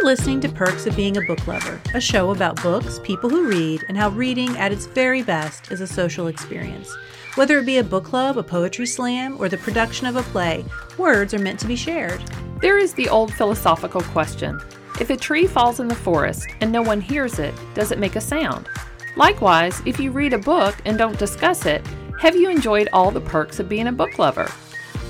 You're listening to Perks of Being a Book Lover, a show about books, people who read, and how reading at its very best is a social experience. Whether it be a book club, a poetry slam, or the production of a play, words are meant to be shared. There is the old philosophical question if a tree falls in the forest and no one hears it, does it make a sound? Likewise, if you read a book and don't discuss it, have you enjoyed all the perks of being a book lover?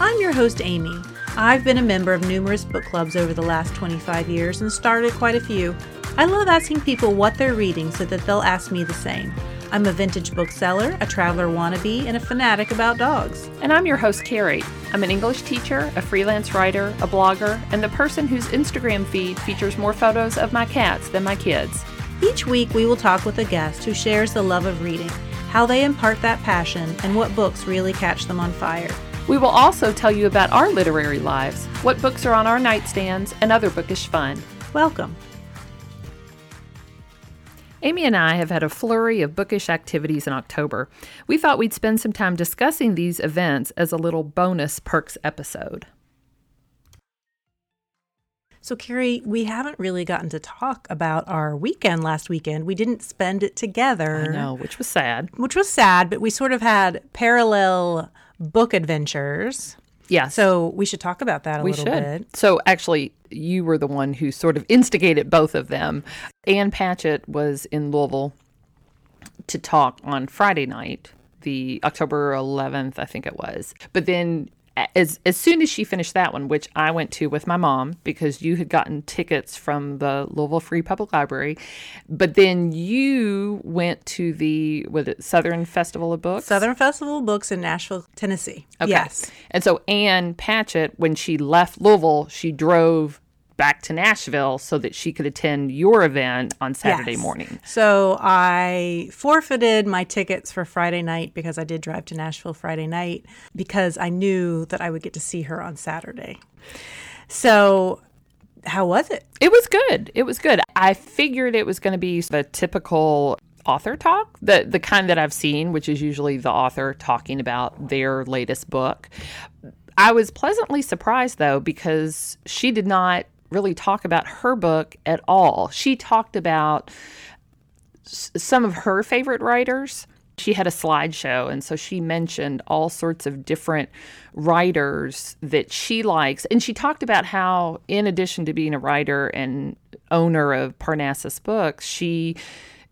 I'm your host, Amy. I've been a member of numerous book clubs over the last 25 years and started quite a few. I love asking people what they're reading so that they'll ask me the same. I'm a vintage bookseller, a traveler wannabe, and a fanatic about dogs. And I'm your host, Carrie. I'm an English teacher, a freelance writer, a blogger, and the person whose Instagram feed features more photos of my cats than my kids. Each week, we will talk with a guest who shares the love of reading, how they impart that passion, and what books really catch them on fire. We will also tell you about our literary lives, what books are on our nightstands, and other bookish fun. Welcome. Amy and I have had a flurry of bookish activities in October. We thought we'd spend some time discussing these events as a little bonus perks episode. So, Carrie, we haven't really gotten to talk about our weekend last weekend. We didn't spend it together. I know, which was sad. Which was sad, but we sort of had parallel book adventures. Yeah. So we should talk about that a we little should. bit. So actually, you were the one who sort of instigated both of them. Ann Patchett was in Louisville to talk on Friday night, the October 11th, I think it was. But then as as soon as she finished that one, which I went to with my mom because you had gotten tickets from the Louisville Free Public Library, but then you went to the it Southern Festival of Books, Southern Festival of Books in Nashville, Tennessee. Okay. Yes, and so Ann Patchett, when she left Louisville, she drove back to Nashville so that she could attend your event on Saturday Yes. morning. So I forfeited my tickets for Friday night because I did drive to Nashville Friday night because I knew that I would get to see her on Saturday. So, how was it? It was good. It was good. I figured it was going to be the typical author talk, the the kind that I've seen, which is usually the author talking about their latest book. I was pleasantly surprised though because she did not really talk about her book at all. She talked about s- some of her favorite writers. She had a slideshow, and so she mentioned all sorts of different writers that she likes. And she talked about how, in addition to being a writer and owner of Parnassus Books, she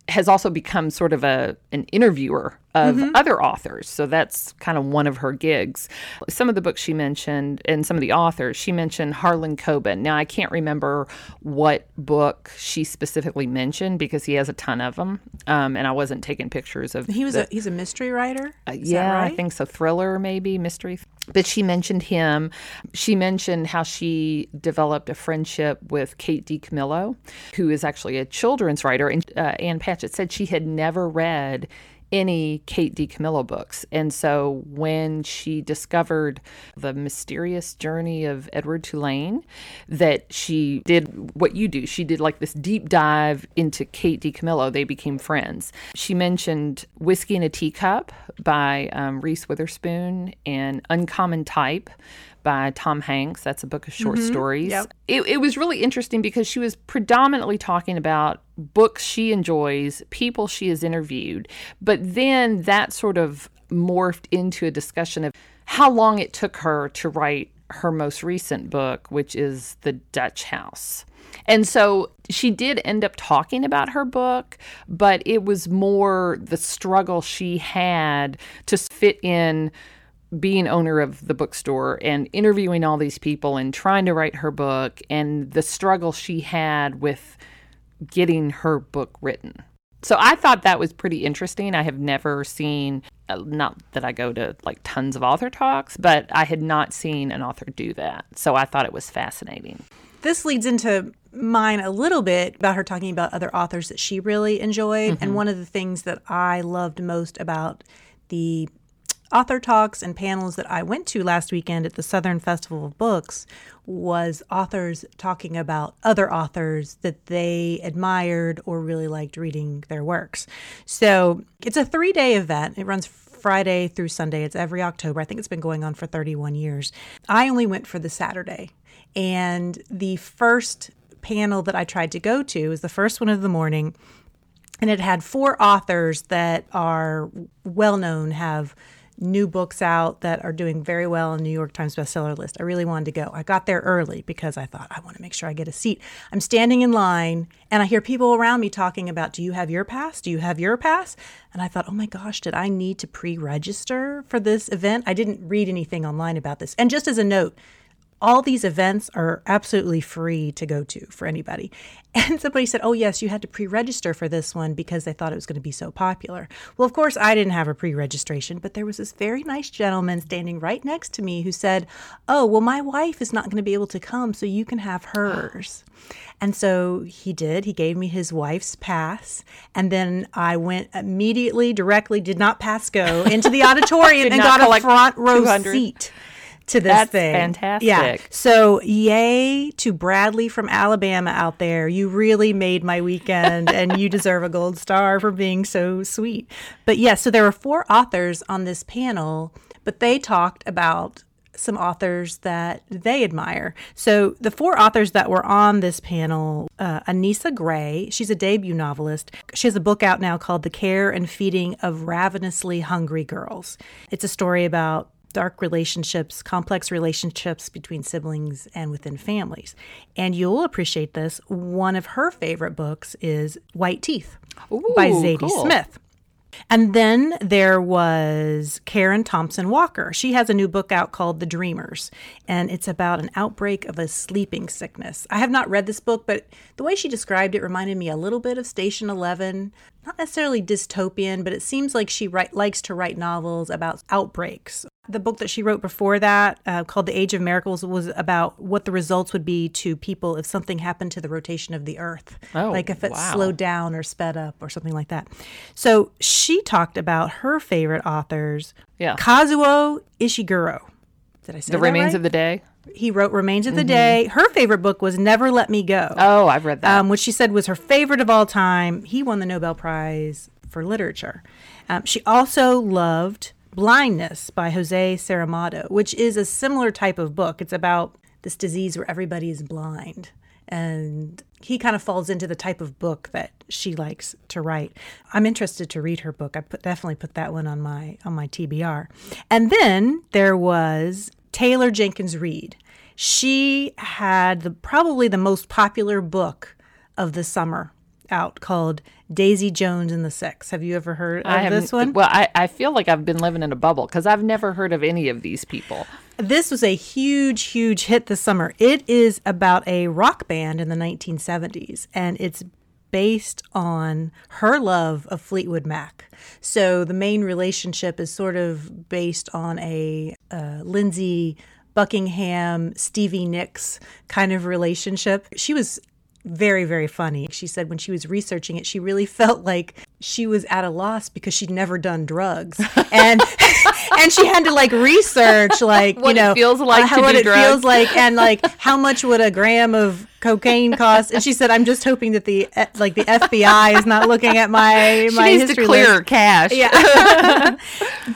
has also become sort of a an interviewer of other authors. So that's kind of one of her gigs. Some of the books she mentioned and some of the authors, she mentioned Harlan Coben. Now I can't remember what book she specifically mentioned because he has a ton of them, um, and I wasn't taking pictures of. He was the- a he's a mystery writer. Uh, yeah, I think so. Thriller, maybe mystery. But she mentioned him. She mentioned how she developed a friendship with Kate DiCamillo, who is actually a children's writer. And uh, Ann Patchett said she had never read any Kate DiCamillo books. And so when she discovered the mysterious journey of Edward Tulane, that she did what you do. She did like this deep dive into Kate DiCamillo. They became friends. She mentioned Whiskey in a Teacup by um, Reese Witherspoon and Uncommon Type by Tom Hanks. That's a book of short mm-hmm. stories. Yep. It, it was really interesting because she was predominantly talking about books she enjoys, people she has interviewed, but then that sort of morphed into a discussion of how long it took her to write her most recent book, which is The Dutch House. And so she did end up talking about her book, but it was more the struggle she had to fit in being owner of the bookstore and interviewing all these people and trying to write her book and the struggle she had with getting her book written. So I thought that was pretty interesting. I have never seen, uh, not that I go to like tons of author talks, but I had not seen an author do that. So I thought it was fascinating. This leads into mine a little bit about her talking about other authors that she really enjoyed. And one of the things that I loved most about the author talks and panels that I went to last weekend at the Southern Festival of Books was authors talking about other authors that they admired or really liked reading their works. So it's a three day event. It runs Friday through Sunday. It's every October. I think it's been going on for 31 years. I only went for the Saturday. And the first panel that I tried to go to. Was the first one of the morning, and it had four authors that are well known, have new books out that are doing very well on New York Times bestseller list. I really wanted to go. I got there early because I thought I want to make sure I get a seat. I'm standing in line and I hear people around me talking about, "Do you have your pass? Do you have your pass?" And I thought, "Oh my gosh, did I need to pre-register for this event?" I didn't read anything online about this. And just as a note, all these events are absolutely free to go to for anybody. And somebody said, Oh, yes, you had to pre register for this one because they thought it was going to be so popular. Well, of course, I didn't have a pre registration, but there was this very nice gentleman standing right next to me who said, Oh, well, my wife is not going to be able to come, so you can have hers. And so he did. He gave me his wife's pass. And then I went immediately, directly, did not pass go into the auditorium and got a front row 200. seat to this That's thing. fantastic. Yeah. So yay to Bradley from Alabama out there. You really made my weekend and you deserve a gold star for being so sweet. But yeah, so there were four authors on this panel, but they talked about some authors that they admire. So the four authors that were on this panel, uh, Anissa Gray, she's a debut novelist. She has a book out now called The Care and Feeding of Ravenously Hungry Girls. It's a story about dark relationships, complex relationships between siblings and within families. And you'll appreciate this. One of her favorite books is White Teeth Ooh, by Zadie cool. Smith. And then there was Karen Thompson Walker. She has a new book out called The Dreamers, and it's about an outbreak of a sleeping sickness. I have not read this book, but the way she described it reminded me a little bit of Station 11. Not necessarily dystopian, but it seems like she write, likes to write novels about outbreaks. The book that she wrote before that, uh, called The Age of Miracles, was about what the results would be to people if something happened to the rotation of the earth. Oh, like if it wow. slowed down or sped up or something like that. So she talked about her favorite authors, Yeah. Kazuo Ishiguro. Did I say The remains right? of the day. He wrote Remains of the Day. Her favorite book was Never Let Me Go, Oh, I've read that. um, which she said was her favorite of all time. He won the Nobel Prize for Literature. Um, she also loved Blindness by Jose Saramago, which is a similar type of book. It's about this disease where everybody is blind. And he kind of falls into the type of book that she likes to write. I'm interested to read her book. I put, definitely put that one on my on my TBR. And then there was Taylor Jenkins Reid. She had the, probably the most popular book of the summer out called Daisy Jones and the Six. Have you ever heard of this one? Well, I, I feel like I've been living in a bubble because I've never heard of any of these people. This was a huge, huge hit this summer. It is about a rock band in the 1970s, and it's based on her love of Fleetwood Mac. So the main relationship is sort of based on a uh, Lindsey Buckingham, Stevie Nicks kind of relationship. She was very very funny she said when she was researching it she really felt like she was at a loss because she'd never done drugs and and she had to like research like What you it know feels like how, to what do it drugs. feels like and like how much would a gram of cocaine cost and she said i'm just hoping that the eh, like the fbi is not looking at my She my needs history to clear list. cache. Yeah.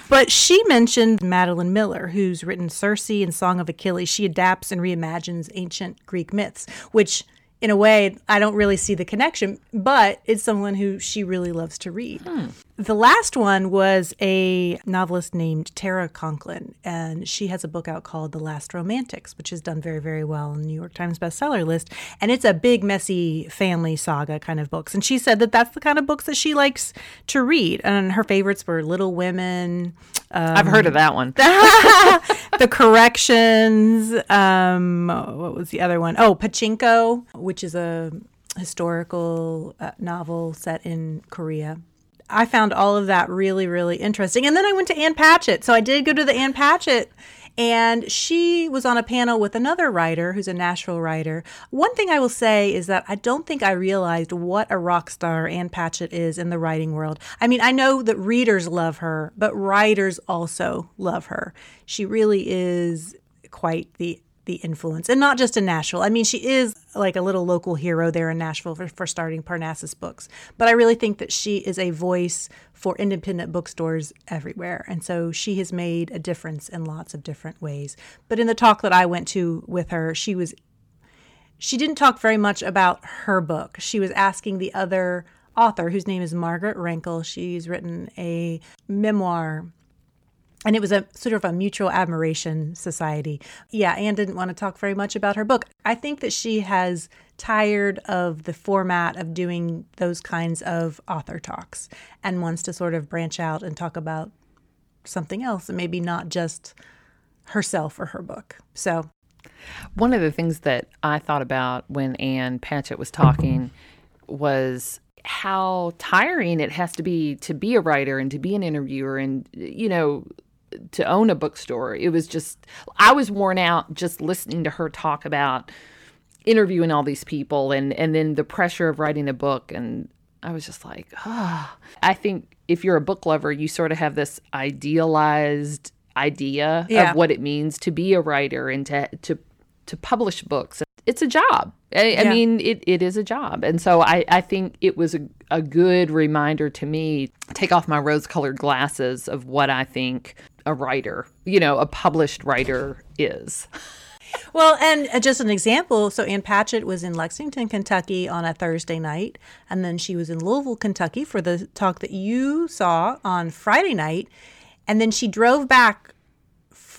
but she mentioned Madeline Miller, who's written Circe and Song of Achilles. She adapts and reimagines ancient Greek myths, which in a way I don't really see the connection, but it's someone who she really loves to read. Hmm. The last one was a novelist named Tara Conklin, and she has a book out called The Last Romantics, which has done very, very well on the New York Times bestseller list. And it's a big, messy family saga kind of books. And she said that that's the kind of books that she likes to read. And her favorites were Little Women, I've heard of that one. The Corrections. Um, what was the other one? Oh, Pachinko, which is a historical uh, novel set in Korea. I found all of that really, really interesting. And then I went to Ann Patchett. So I did go to the Ann Patchett, and she was on a panel with another writer who's a Nashville writer. One thing I will say is that I don't think I realized what a rock star Ann Patchett is in the writing world. I mean, I know that readers love her, but writers also love her. She really is quite the the influence and not just in Nashville. I mean, she is like a little local hero there in Nashville for, for starting Parnassus Books. But I really think that she is a voice for independent bookstores everywhere. And so she has made a difference in lots of different ways. But in the talk that I went to with her, she was she didn't talk very much about her book. She was asking the other author, whose name is Margaret Renkl. She's written a memoir and it was a sort of a mutual admiration society. Yeah, Ann didn't want to talk very much about her book. I think that she has tired of the format of doing those kinds of author talks and wants to sort of branch out and talk about something else and maybe not just herself or her book. So, one of the things that I thought about when Ann Patchett was talking was how tiring it has to be to be a writer and to be an interviewer and you know to own a bookstore. It was just I was worn out just listening to her talk about interviewing all these people and and then the pressure of writing a book and I was just like, oh. I think if you're a book lover, you sort of have this idealized idea yeah. of what it means to be a writer and to to to publish books. It's a job. I, yeah. I mean, it, it is a job. And so I, I think it was a, a good reminder to me take off my rose colored glasses of what I think a writer, you know, a published writer is. Well, and uh, just an example so Ann Patchett was in Lexington, Kentucky on a Thursday night, and then she was in Louisville, Kentucky for the talk that you saw on Friday night. And then she drove back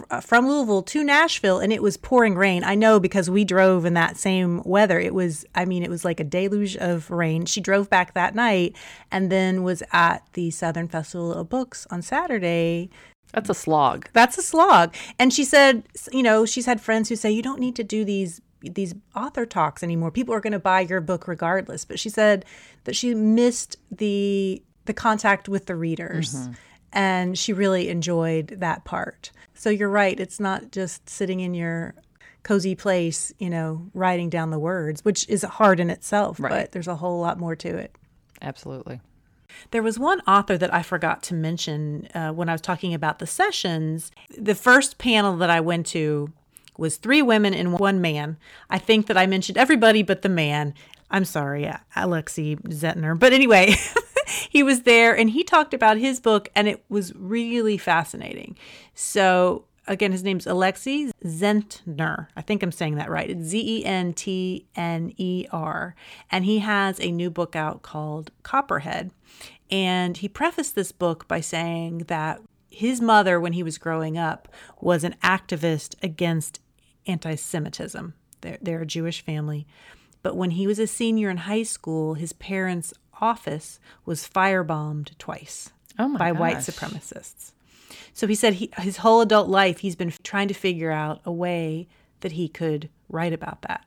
uh, from Louisville to Nashville and it was pouring rain. I know because we drove in that same weather. It was, I mean, it was like a deluge of rain. She drove back that night and then was at the Southern Festival of Books on Saturday that's a slog. That's a slog. And she said, you know, she's had friends who say you don't need to do these these author talks anymore. People are going to buy your book regardless. But she said that she missed the the contact with the readers. Mm-hmm. And she really enjoyed that part. So you're right. It's not just sitting in your cozy place, you know, writing down the words, which is hard in itself, right. but there's a whole lot more to it. Absolutely. There was one author that I forgot to mention uh, when I was talking about the sessions. The first panel that I went to was three women and one man. I think that I mentioned everybody but the man. I'm sorry, Alexi Zentner. But anyway, he was there and he talked about his book, and it was really fascinating. So, again, his name's Alexi Zentner. I think I'm saying that right. It's Z E N T N E R. And he has a new book out called Copperhead. And he prefaced this book by saying that his mother, when he was growing up, was an activist against anti Semitism. They're, they're a Jewish family. But when he was a senior in high school, his parents' office was firebombed twice oh by gosh. white supremacists. So he said he, his whole adult life he's been trying to figure out a way that he could write about that.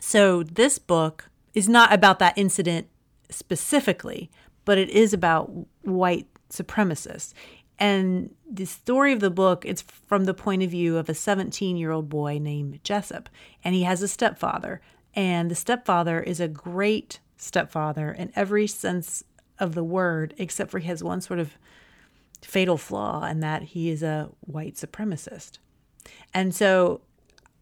So this book is not about that incident specifically, but it is about white supremacists. And the story of the book, it's from the point of view of a 17 year old boy named Jessup. And he has a stepfather. And the stepfather is a great stepfather in every sense of the word, except for he has one sort of fatal flaw, and that he is a white supremacist. And so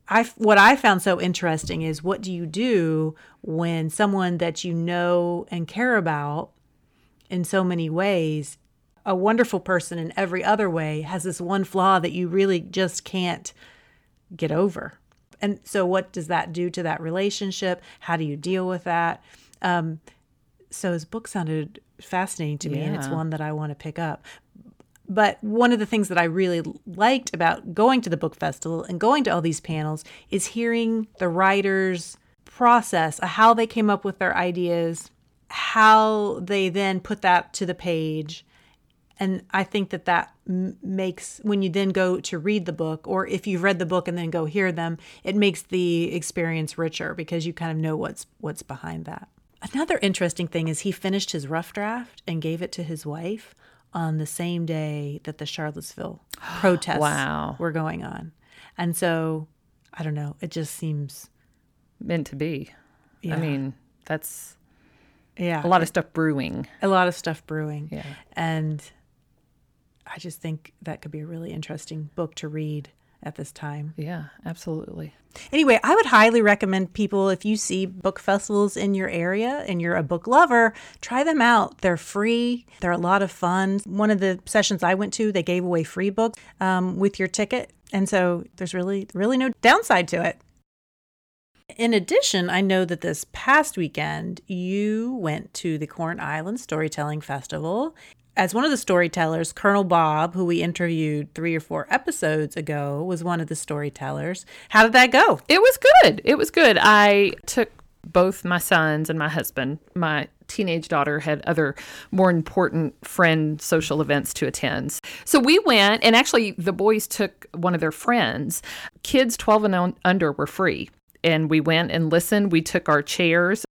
I, what I found so interesting is what do you do when someone that you know and care about in so many ways, a wonderful person in every other way, has this one flaw that you really just can't get over. And so, what does that do to that relationship? How do you deal with that? Um, so, his book sounded fascinating to me, yeah. and it's one that I want to pick up. But one of the things that I really liked about going to the book festival and going to all these panels is hearing the writers' process, uh, how they came up with their ideas, how they then put that to the page. And i think that that makes when you then go to read the book or if you've read the book and then go hear them it makes the experience richer because you kind of know what's what's behind that. Another interesting thing is he finished his rough draft and gave it to his wife on the same day that the charlottesville protests wow. were going on and so i don't know it just seems meant to be yeah. i mean that's yeah. A lot of stuff brewing. A lot of stuff brewing. Yeah. And I just think that could be a really interesting book to read at this time. Yeah, absolutely. Anyway, I would highly recommend people if you see book festivals in your area and you're a book lover, try them out. They're free, they're a lot of fun. One of the sessions I went to, they gave away free books um, with your ticket. And so there's really, really no downside to it. In addition, I know that this past weekend you went to the Corn Island Storytelling Festival. As one of the storytellers, Colonel Bob, who we interviewed three or four episodes ago, was one of the storytellers. How did that go? It was good. It was good. I took both my sons and my husband. My teenage daughter had other more important friend social events to attend. So we went, and actually, the boys took one of their friends. Kids 12 and under were free. And we went and listened. We took our chairs.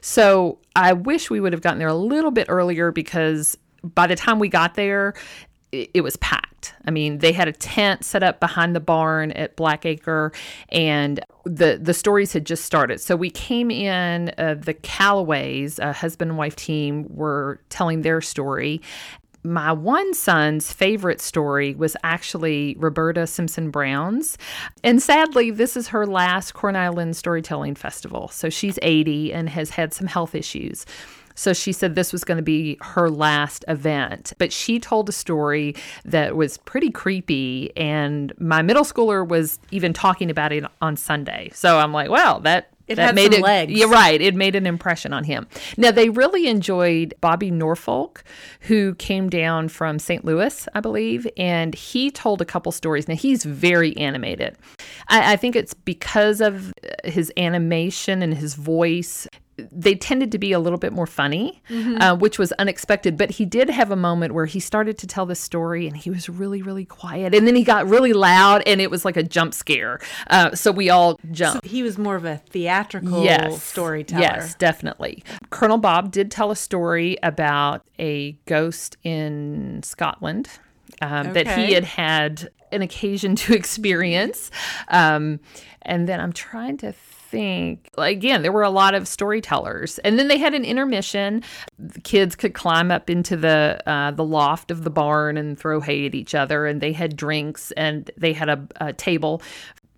So I wish we would have gotten there a little bit earlier because by the time we got there, it was packed. I mean, they had a tent set up behind the barn at Blackacre, and the the stories had just started. So we came in. Uh, the Callaways, a husband and wife team, were telling their story. My one son's favorite story was actually Roberta Simpson Brown's. And sadly, this is her last Corn Island Storytelling Festival. So she's 80 and has had some health issues. So she said this was going to be her last event. But she told a story that was pretty creepy. And my middle schooler was even talking about it on Sunday. So I'm like, well, that It that had made it, legs. You're right. It made an impression on him. Now they really enjoyed Bobby Norfolk, who came down from St. Louis, I believe, and he told a couple stories. Now he's very animated. I, I think it's because of his animation and his voice. They tended to be a little bit more funny, uh, which was unexpected. But he did have a moment where he started to tell the story and he was really, really quiet. And then he got really loud and it was like a jump scare. Uh, so we all jumped. He was more of a theatrical Yes. storyteller. Yes, definitely. Colonel Bob did tell a story about a ghost in Scotland um, that he had had an occasion to experience. Um, and then I'm trying to think again there were a lot of storytellers. And then they had an intermission. The kids could climb up into the uh, the loft of the barn and throw hay at each other. And they had drinks and they had a, a table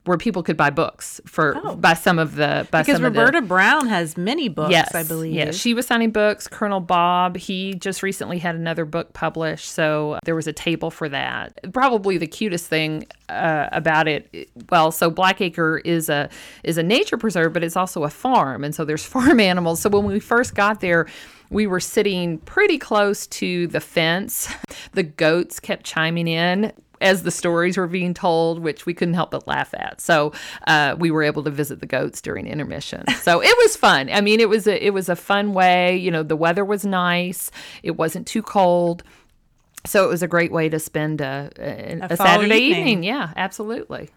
where people could buy books for by some of the by Oh. Because some of the- Roberta Brown has many books, yes, I believe. Yes, she was signing books. Colonel Bob, he just recently had another book published, so there was a table for that. Probably the cutest thing uh, about it, well, so Blackacre is a is a nature preserve, but it's also a farm, and so there's farm animals. So when we first got there. We were sitting pretty close to the fence. The goats kept chiming in as the stories were being told, which we couldn't help but laugh at. So uh, we were able to visit the goats during intermission. So it was fun. I mean, it was a it was a fun way. You know, the weather was nice. It wasn't too cold. So it was a great way to spend a, a, a, fall Saturday evening. evening. Yeah, absolutely.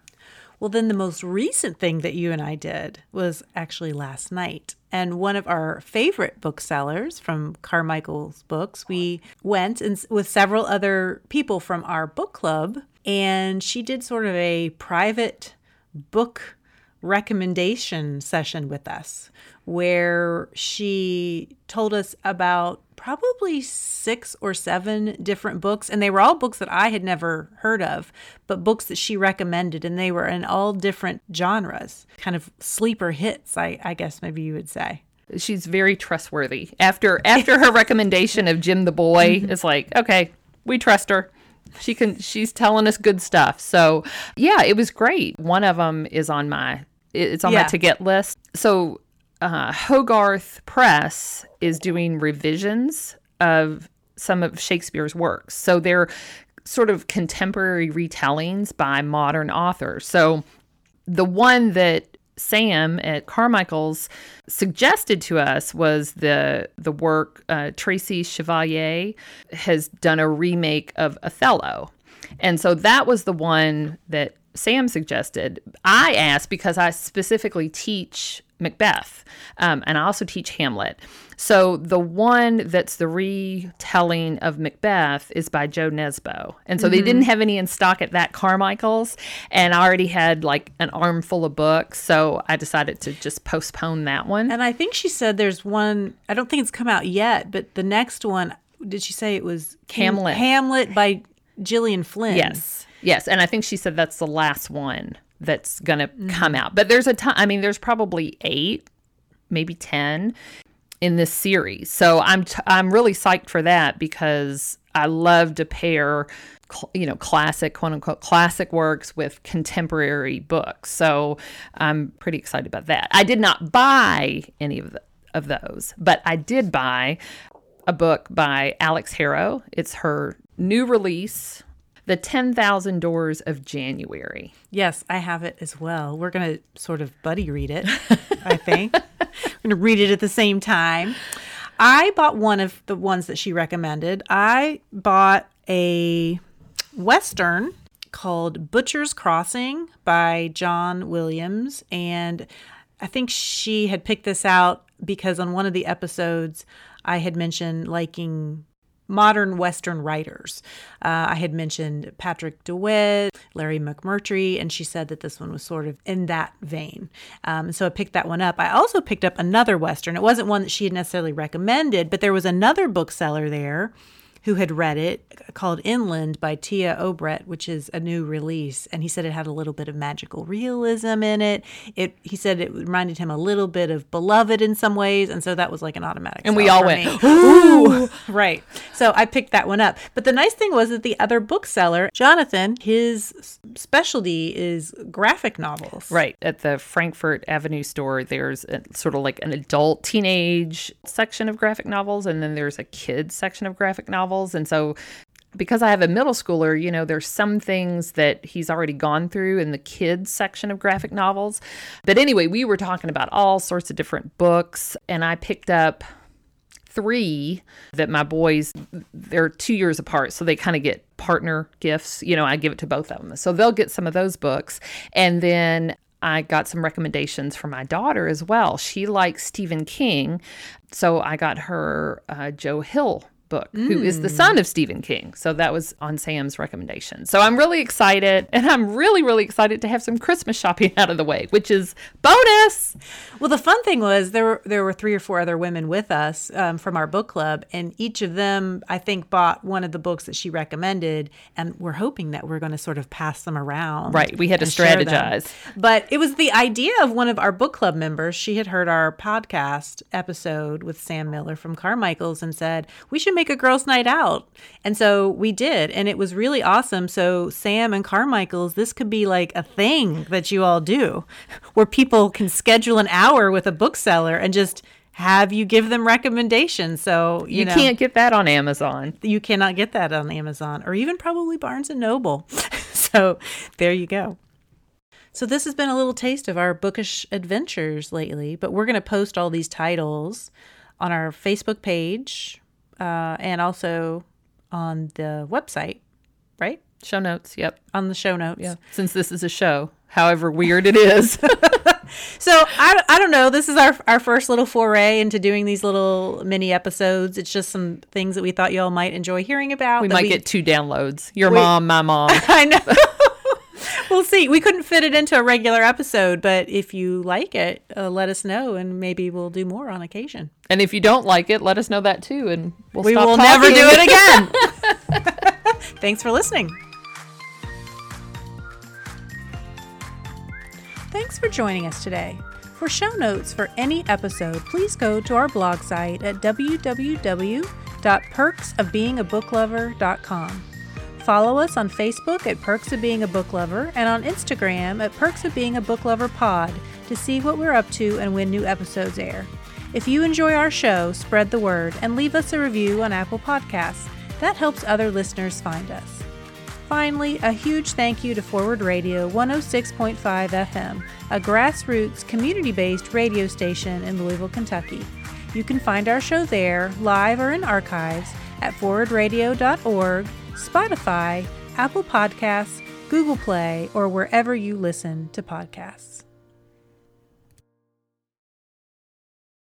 Well, then the most recent thing that you and I did was actually last night. And one of our favorite booksellers from Carmichael's Books, we went and, with several other people from our book club, and she did sort of a private book recommendation session with us where she told us about probably six or seven different books and they were all books that I had never heard of but books that she recommended and they were in all different genres kind of sleeper hits I, I guess maybe you would say She's very trustworthy. After after her recommendation of Jim the boy, Mm-hmm. it's like, okay, we trust her. She can she's telling us good stuff. So, yeah, it was great. One of them is on my it's on Yeah. my to get list. So, uh, Hogarth Press is doing revisions of some of Shakespeare's works. So they're sort of contemporary retellings by modern authors. So the one that Sam at Carmichael's suggested to us was the the work uh, Tracy Chevalier has done a remake of Othello, and so that was the one that Sam suggested. I asked because I specifically teach Macbeth, um, and I also teach Hamlet. So the one that's the retelling of Macbeth is by Jo Nesbo, and so they didn't have any in stock at that Carmichael's, and I already had like an armful of books, so I decided to just postpone that one. and I think she said there's one I don't think it's come out yet but the next one did she say it was Hamlet. Hamlet by Gillian Flynn Yes. Yes. And I think she said that's the last one that's going to mm-hmm. come out. But there's a ton, I mean, there's probably eight, maybe 10 in this series. So I'm, t- I'm really psyched for that because I love to pair cl- you know, classic, quote unquote, classic works with contemporary books. So I'm pretty excited about that. I did not buy any of, the, of those, but I did buy a book by Alix Harrow. It's her new release, The 10,000 Doors of January. Yes, I have it as well. We're going to sort of buddy read it, I think. We're going to read it at the same time. I bought one of the ones that she recommended. I bought a Western called Butcher's Crossing by John Williams. And I think she had picked this out because on one of the episodes, I had mentioned liking modern Western writers. Uh, I had mentioned Patrick DeWitt, Larry McMurtry, and she said that this one was sort of in that vein. Um, so I picked that one up. I also picked up another Western. It wasn't one that she had necessarily recommended, but there was another bookseller there who had read it called Inland by Téa Obreht, which is a new release. And he said it had a little bit of magical realism in it. It he said it reminded him a little bit of Beloved in some ways. And so that was like an automatic. And we all went. Ooh. right. So I picked that one up. But the nice thing was that the other bookseller, Jonathan, his specialty is graphic novels. Right. At the Frankfort Avenue store, there's a, sort of like an adult teenage section of graphic novels, and then there's a kids section of graphic novels. And so because I have a middle schooler, you know, there's some things that he's already gone through in the kids section of graphic novels. But anyway, we were talking about all sorts of different books, and I picked up three that my boys they're two years apart so they kind of get partner gifts you know i give it to both of them so they'll get some of those books and then I got some recommendations for my daughter as well. She likes Stephen King, so I got her uh, Joe Hill book, who is the son of Stephen King. So that was on Sam's recommendation. So I'm really excited, and I'm really, really excited to have some Christmas shopping out of the way, which is bonus. Well, the fun thing was there were there were three or four other women with us um, from our book club, and each of them, I think, bought one of the books that she recommended, and we're hoping that we're going to sort of pass them around. Right, we had to and share them. strategize. But it was the idea of one of our book club members. She had heard our podcast episode with Sam Miller from Carmichael's and said we should make a girls' night out, and so we did, and it was really awesome. So Sam and Carmichael's, this could be like a thing that you all do, where people can schedule an hour with a bookseller and just have you give them recommendations. So you, You know, can't get that on Amazon. you cannot get that on Amazon or even probably Barnes and Noble. so there you go. So this has been a little taste of our bookish adventures lately, but we're going to post all these titles on our Facebook page uh, and also on the website, right? Show notes. Yep. On the show notes. Yeah. Since this is a show, however weird it is. So I, I don't know. This is our our first little foray into doing these little mini episodes. It's just some things that we thought y'all might enjoy hearing about. we might get two downloads. Your We- mom, my mom. I know. we'll see. We couldn't fit it into a regular episode, but if you like it, uh, let us know, and maybe we'll do more on occasion. And if you don't like it, let us know that too, and we'll we will never do it again. Thanks for listening. Thanks for joining us today. For show notes for any episode, please go to our blog site at www.perksofbeingabooklover.com. Follow us on Facebook at Perks of Being a Book Lover and on Instagram at Perks of Being a Book Lover Pod to see what we're up to and when new episodes air. If you enjoy our show, spread the word and leave us a review on Apple Podcasts. That helps other listeners find us. Finally, a huge thank you to Forward Radio 106.5 FM, a grassroots, community based radio station in Louisville, Kentucky. You can find our show there, live or in archives, at forwardradio.org, Spotify, Apple Podcasts, Google Play, or wherever you listen to podcasts.